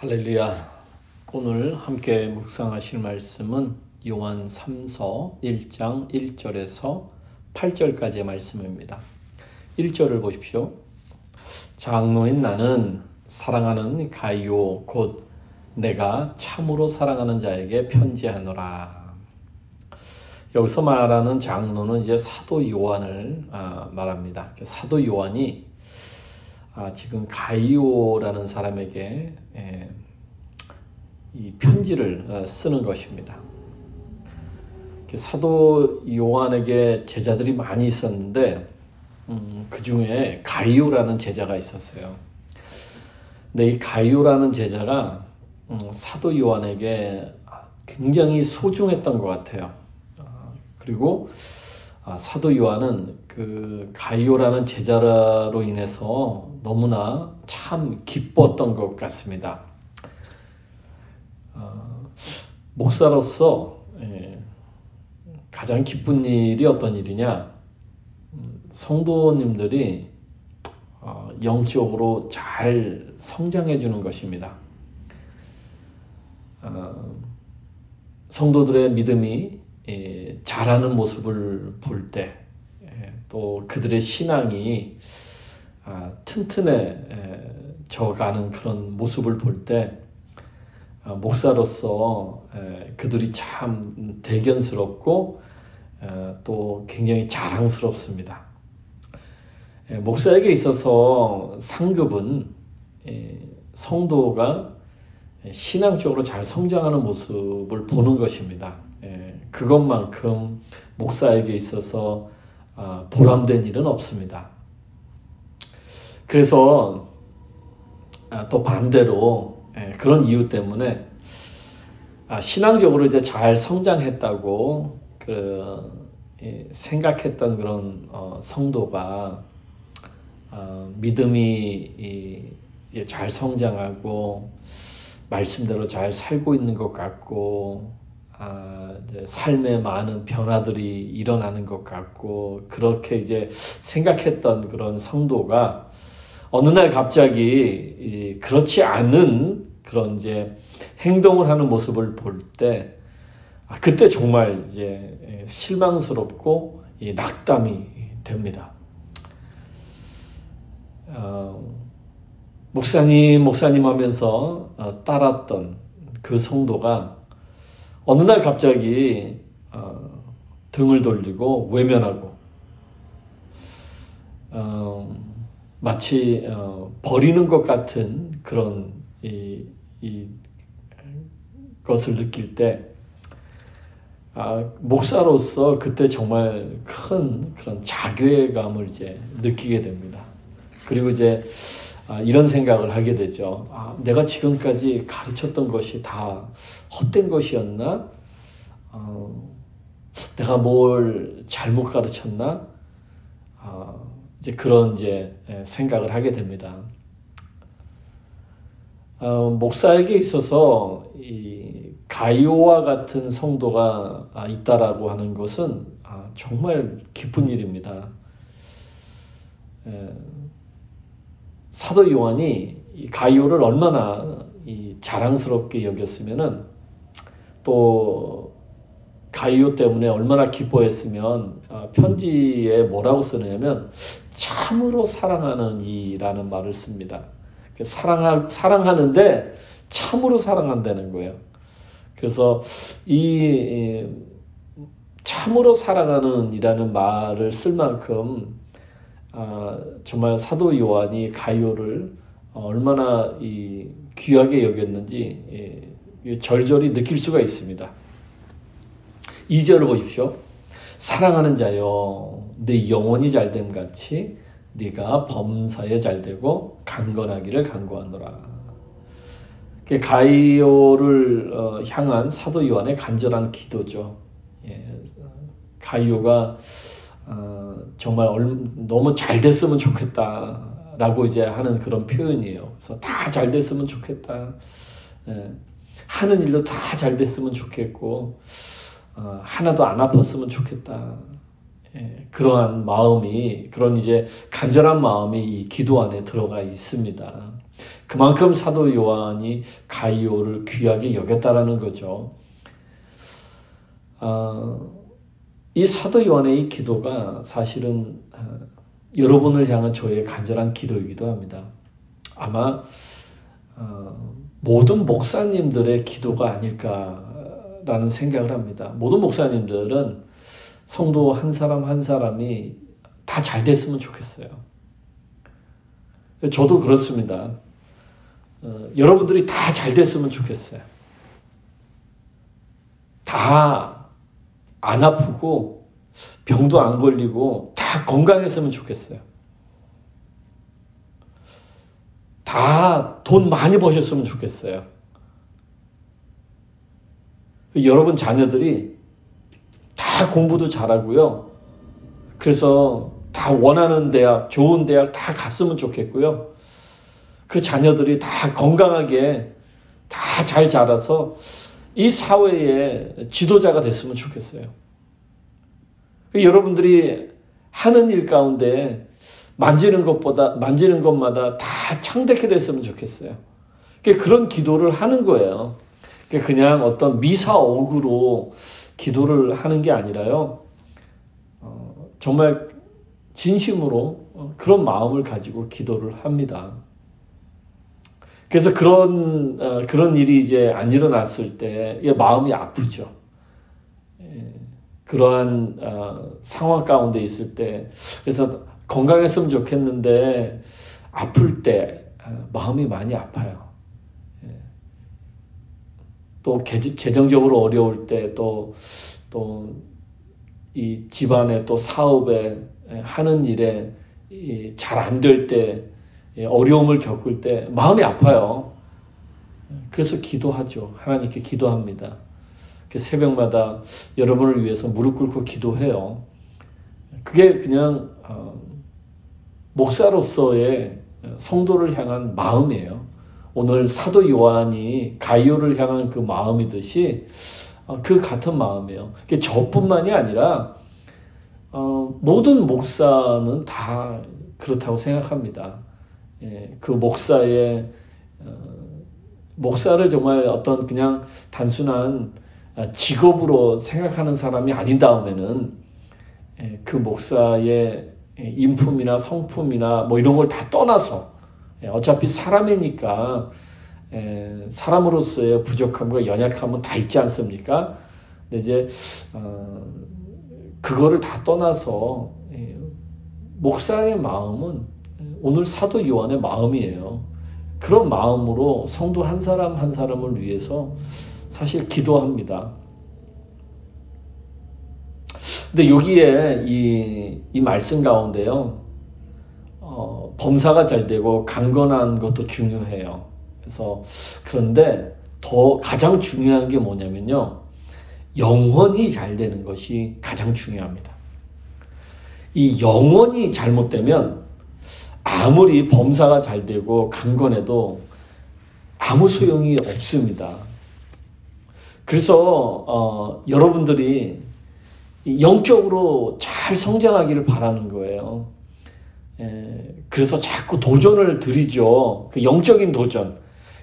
할렐루야. 오늘 함께 묵상하실 말씀은 요한 3서 1장 1절에서 8절까지의 말씀입니다. 1절을 보십시오. 장로인 나는 사랑하는 가이오 곧 내가 참으로 사랑하는 자에게 편지하노라. 여기서 말하는 장로는 이제 사도 요한을 아, 말합니다. 사도 요한이 아, 지금 가이오라는 사람에게 예, 이 편지를 어, 쓰는 것입니다. 사도 요한에게 제자들이 많이 있었는데 음, 그 중에 가이오라는 제자가 있었어요. 근데 이 가이오라는 제자가 음, 사도 요한에게 굉장히 소중했던 것 같아요. 아, 그리고 아, 사도 요한은 그 가이오라는 제자로 인해서 너무나 참 기뻤던 것 같습니다. 어, 목사로서 예, 가장 기쁜 일이 어떤 일이냐? 음, 성도님들이 어, 영적으로 잘 성장해 주는 것입니다. 어, 성도들의 믿음이 예, 자라는 모습을 볼 때, 예, 또 그들의 신앙이 아, 튼튼해져 가는 그런 모습을 볼 때 아, 목사로서 그들이 참 대견스럽고 또 굉장히 자랑스럽습니다. 목사에게 있어서 상급은 성도가 신앙적으로 잘 성장하는 모습을 보는 것입니다. 그것만큼 목사에게 있어서 아, 보람된 일은 없습니다. 그래서 아, 또 반대로 예, 그런 이유 때문에 아, 신앙적으로 이제 잘 성장했다고 그 예, 생각했던 그런 어, 성도가 어, 믿음이 이제 잘 성장하고 말씀대로 잘 살고 있는 것 같고 아, 삶에 많은 변화들이 일어나는 것 같고 그렇게 이제 생각했던 그런 성도가 어느 날 갑자기 그렇지 않은 그런 이제 행동을 하는 모습을 볼때 아, 그때 정말 이제 실망스럽고 낙담이 됩니다. 어, 목사님, 목사님 하면서 어, 따랐던 그 성도가 어느 날 갑자기 어, 등을 돌리고 외면하고 어, 마치 어, 버리는 것 같은 그런 이, 이 것을 느낄 때 아, 목사로서 그때 정말 큰 그런 자괴감을 이제 느끼게 됩니다. 그리고 이제 아, 이런 생각을 하게 되죠. 아, 내가 지금까지 가르쳤던 것이 다 헛된 것이었나? 어, 내가 뭘 잘못 가르쳤나? 어, 이제 그런 이제 예, 생각을 하게 됩니다. 어, 목사에게 있어서 이 가이오와 같은 성도가 아, 있다라고 하는 것은 아, 정말 기쁜 일입니다. 예, 사도 요한이 가이오를 얼마나 자랑스럽게 여겼으면은 또 가이오 때문에 얼마나 기뻐했으면 아, 편지에 뭐라고 쓰느냐면 참으로 사랑하는 이라는 말을 씁니다. 사랑하, 사랑하는데 참으로 사랑한다는 거예요. 그래서 이 참으로 사랑하는 이라는 말을 쓸 만큼 아, 정말 사도 요한이 가이오를 얼마나 이 귀하게 여겼는지 예, 절절히 느낄 수가 있습니다. 2절을 보십시오. 사랑하는 자여 내 영혼이 잘됨 같이 네가 범사에 잘되고 강건하기를 간구하노라. 가이오를 어, 향한 사도 요한의 간절한 기도죠. 예, 가이오가 어, 정말 너무 잘 됐으면 좋겠다라고 이제 하는 그런 표현이에요. 그래서 다 잘 됐으면 좋겠다. 예, 하는 일도 다 잘 됐으면 좋겠고 어, 하나도 안 아팠으면 좋겠다. 예, 그러한 마음이 그런 이제 간절한 마음이 이 기도 안에 들어가 있습니다. 그만큼 사도 요한이 가이오를 귀하게 여겼다라는 거죠. 어, 이 사도 요한의 이 기도가 사실은 어, 여러분을 향한 저의 간절한 기도이기도 합니다. 아마 어, 모든 목사님들의 기도가 아닐까라는 생각을 합니다. 모든 목사님들은 성도 한 사람 한 사람이 다 잘 됐으면 좋겠어요. 저도 그렇습니다. 어, 여러분들이 다 잘 됐으면 좋겠어요. 다 안 아프고 병도 안 걸리고 다 건강했으면 좋겠어요. 다 돈 많이 버셨으면 좋겠어요. 여러분 자녀들이 다 공부도 잘하고요. 그래서 다 원하는 대학, 좋은 대학 다 갔으면 좋겠고요. 그 자녀들이 다 건강하게 다 잘 자라서 이 사회의 지도자가 됐으면 좋겠어요. 여러분들이 하는 일 가운데 만지는 것보다 만지는 것마다 다 창대케 됐으면 좋겠어요. 그런 기도를 하는 거예요. 그냥 어떤 미사옥으로 기도를 하는 게 아니라요. 어, 정말 진심으로 그런 마음을 가지고 기도를 합니다. 그래서 그런 어, 그런 일이 이제 안 일어났을 때 마음이 아프죠. 예, 그러한 어, 상황 가운데 있을 때 그래서 건강했으면 좋겠는데 아플 때 어, 마음이 많이 아파요. 예. 또 재정적으로 어려울 때 또 또 이 집안에 또 사업에 예, 하는 일에 잘 안 될 때 어려움을 겪을 때 마음이 아파요. 그래서 기도하죠. 하나님께 기도합니다. 새벽마다 여러분을 위해서 무릎 꿇고 기도해요. 그게 그냥 어, 목사로서의 성도를 향한 마음이에요. 오늘 사도 요한이 가이오를 향한 그 마음이듯이 어, 그 같은 마음이에요. 저뿐만이 아니라 어, 모든 목사는 다 그렇다고 생각합니다. 예, 그 목사의 목사를 정말 어떤 그냥 단순한 직업으로 생각하는 사람이 아닌 다음에는 그 목사의 인품이나 성품이나 뭐 이런 걸 다 떠나서 어차피 사람이니까 사람으로서의 부족함과 연약함은 다 있지 않습니까? 이제 어, 그거를 다 떠나서 목사의 마음은 오늘 사도 요한의 마음이에요. 그런 마음으로 성도 한 사람 한 사람을 위해서 사실 기도합니다. 근데 여기에 이, 이 말씀 가운데요, 어, 범사가 잘 되고 강건한 것도 중요해요. 그래서 그런데 더 가장 중요한 게 뭐냐면요, 영혼이 잘 되는 것이 가장 중요합니다. 이 영혼이 잘못되면 아무리 범사가 잘 되고 강건해도 아무 소용이 없습니다. 그래서 어, 여러분들이 영적으로 잘 성장하기를 바라는 거예요. 에, 그래서 자꾸 도전을 드리죠. 그 영적인 도전.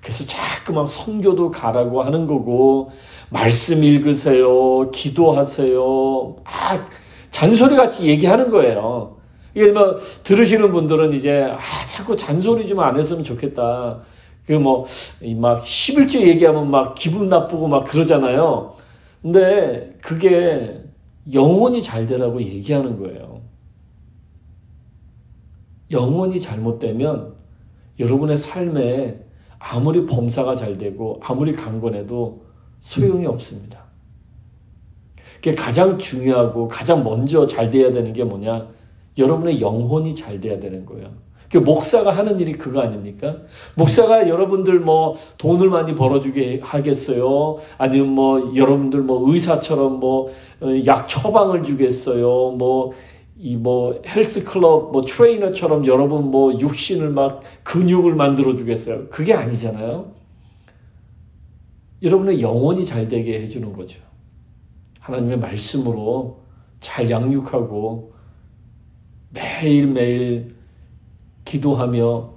그래서 자꾸 막 선교도 가라고 하는 거고 말씀 읽으세요, 기도하세요, 막 잔소리 같이 얘기하는 거예요. 이게 뭐 들으시는 분들은 이제 아 자꾸 잔소리 좀 안 했으면 좋겠다. 그뭐막 11조 얘기하면 막 기분 나쁘고 막 그러잖아요. 근데 그게 영혼이 잘 되라고 얘기하는 거예요. 영혼이 잘못되면 여러분의 삶에 아무리 범사가 잘 되고 아무리 강건해도 소용이 없습니다. 그게 가장 중요하고 가장 먼저 잘 돼야 되는 게 뭐냐? 여러분의 영혼이 잘 돼야 되는 거예요. 그 목사가 하는 일이 그거 아닙니까? 목사가 여러분들 뭐 돈을 많이 벌어주게 하겠어요? 아니면 뭐 여러분들 뭐 의사처럼 뭐약 어, 처방을 주겠어요? 뭐 이 뭐 헬스 클럽 뭐 트레이너처럼 여러분 뭐 육신을 막 근육을 만들어 주겠어요? 그게 아니잖아요. 여러분의 영혼이 잘 되게 해주는 거죠. 하나님의 말씀으로 잘 양육하고 매일매일 기도하며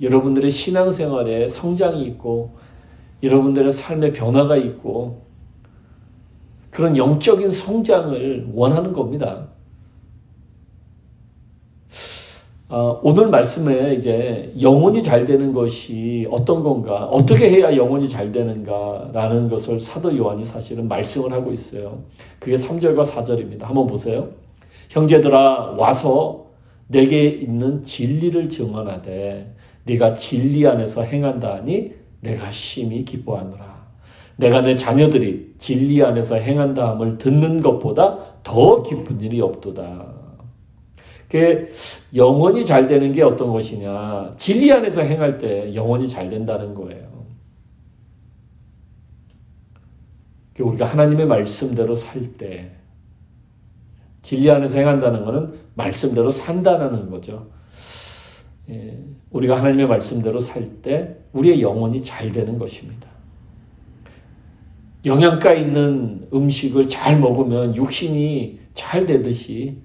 여러분들의 신앙생활에 성장이 있고 여러분들의 삶의 변화가 있고 그런 영적인 성장을 원하는 겁니다. 어, 오늘 말씀에 이제 영혼이 잘 되는 것이 어떤 건가, 어떻게 해야 영혼이 잘 되는가라는 것을 사도 요한이 사실은 말씀을 하고 있어요. 그게 3절과 4절입니다. 한번 보세요. 형제들아 와서 내게 있는 진리를 증언하되 네가 진리 안에서 행한다 하니 내가 심히 기뻐하노라. 내가 내 자녀들이 진리 안에서 행한다 함을 듣는 것보다 더 기쁜 일이 없도다. 그 영혼이 잘 되는 게 어떤 것이냐? 진리 안에서 행할 때 영혼이 잘 된다는 거예요. 우리가 하나님의 말씀대로 살 때, 진리 안에서 행한다는 것은 말씀대로 산다는 거죠. 예, 우리가 하나님의 말씀대로 살 때 우리의 영혼이 잘 되는 것입니다. 영양가 있는 음식을 잘 먹으면 육신이 잘 되듯이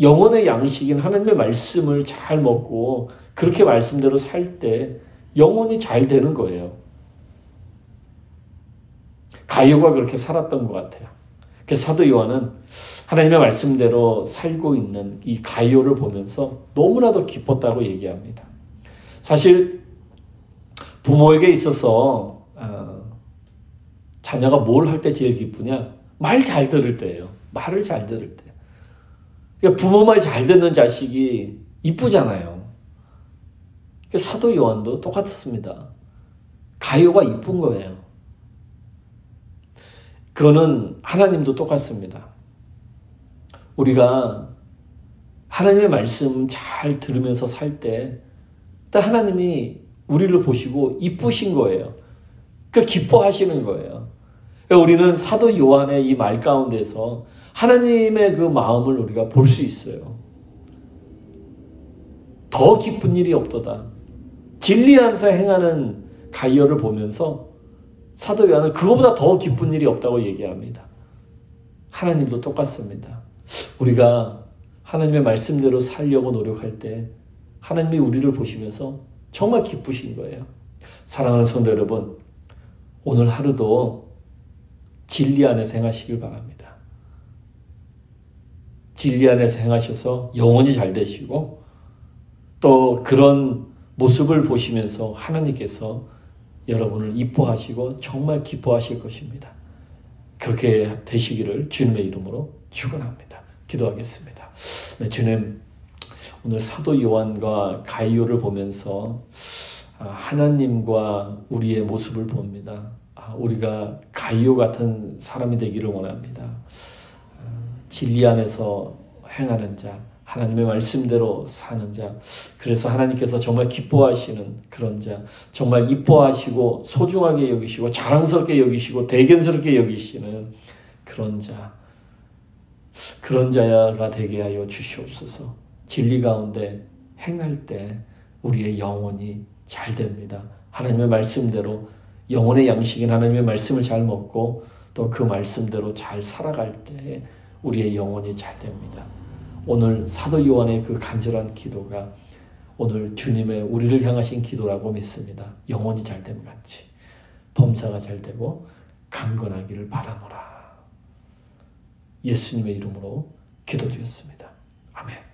영혼의 양식인 하나님의 말씀을 잘 먹고 그렇게 말씀대로 살 때 영혼이 잘 되는 거예요. 가요가 그렇게 살았던 것 같아요. 그 사도 요한은 하나님의 말씀대로 살고 있는 이 가요를 보면서 너무나도 기뻤다고 얘기합니다. 사실 부모에게 있어서 어, 자녀가 뭘 할 때 제일 기쁘냐? 말 잘 들을 때예요. 말을 잘 들을 때. 그러니까 부모 말 잘 듣는 자식이 이쁘잖아요. 그러니까 사도 요한도 똑같습니다. 가요가 이쁜 거예요. 그거는 하나님도 똑같습니다. 우리가 하나님의 말씀 잘 들으면서 살 때, 하나님이 우리를 보시고 이쁘신 거예요. 그 기뻐하시는 거예요. 그러니까 우리는 사도 요한의 이 말 가운데서 하나님의 그 마음을 우리가 볼 수 있어요. 더 기쁜 일이 없도다. 진리 안에서 행하는 가이어를 보면서 사도 요한은 그거보다 더 기쁜 일이 없다고 얘기합니다. 하나님도 똑같습니다. 우리가 하나님의 말씀대로 살려고 노력할 때 하나님이 우리를 보시면서 정말 기쁘신 거예요. 사랑하는 성도 여러분, 오늘 하루도 진리 안에서 행하시길 바랍니다. 진리 안에서 행하셔서 영원히 잘 되시고 또 그런 모습을 보시면서 하나님께서 여러분을 이뻐하시고 정말 기뻐하실 것입니다. 그렇게 되시기를 주님의 이름으로 축원합니다. 기도하겠습니다. 네, 주님 오늘 사도 요한과 가이오를 보면서 아, 하나님과 우리의 모습을 봅니다. 아, 우리가 가이오 같은 사람이 되기를 원합니다. 진리 안에서 행하는 자, 하나님의 말씀대로 사는 자, 그래서 하나님께서 정말 기뻐하시는 그런 자, 정말 이뻐하시고 소중하게 여기시고 자랑스럽게 여기시고 대견스럽게 여기시는 그런 자, 그런 자가 되게 하여 주시옵소서. 진리 가운데 행할 때 우리의 영혼이 잘 됩니다. 하나님의 말씀대로 영혼의 양식인 하나님의 말씀을 잘 먹고 또 그 말씀대로 잘 살아갈 때 우리의 영혼이 잘 됩니다. 오늘 사도 요한의 그 간절한 기도가 오늘 주님의 우리를 향하신 기도라고 믿습니다. 영혼이 잘됨 같이 범사가 잘 되고 강건하기를 바라노라. 예수님의 이름으로 기도드렸습니다. 아멘.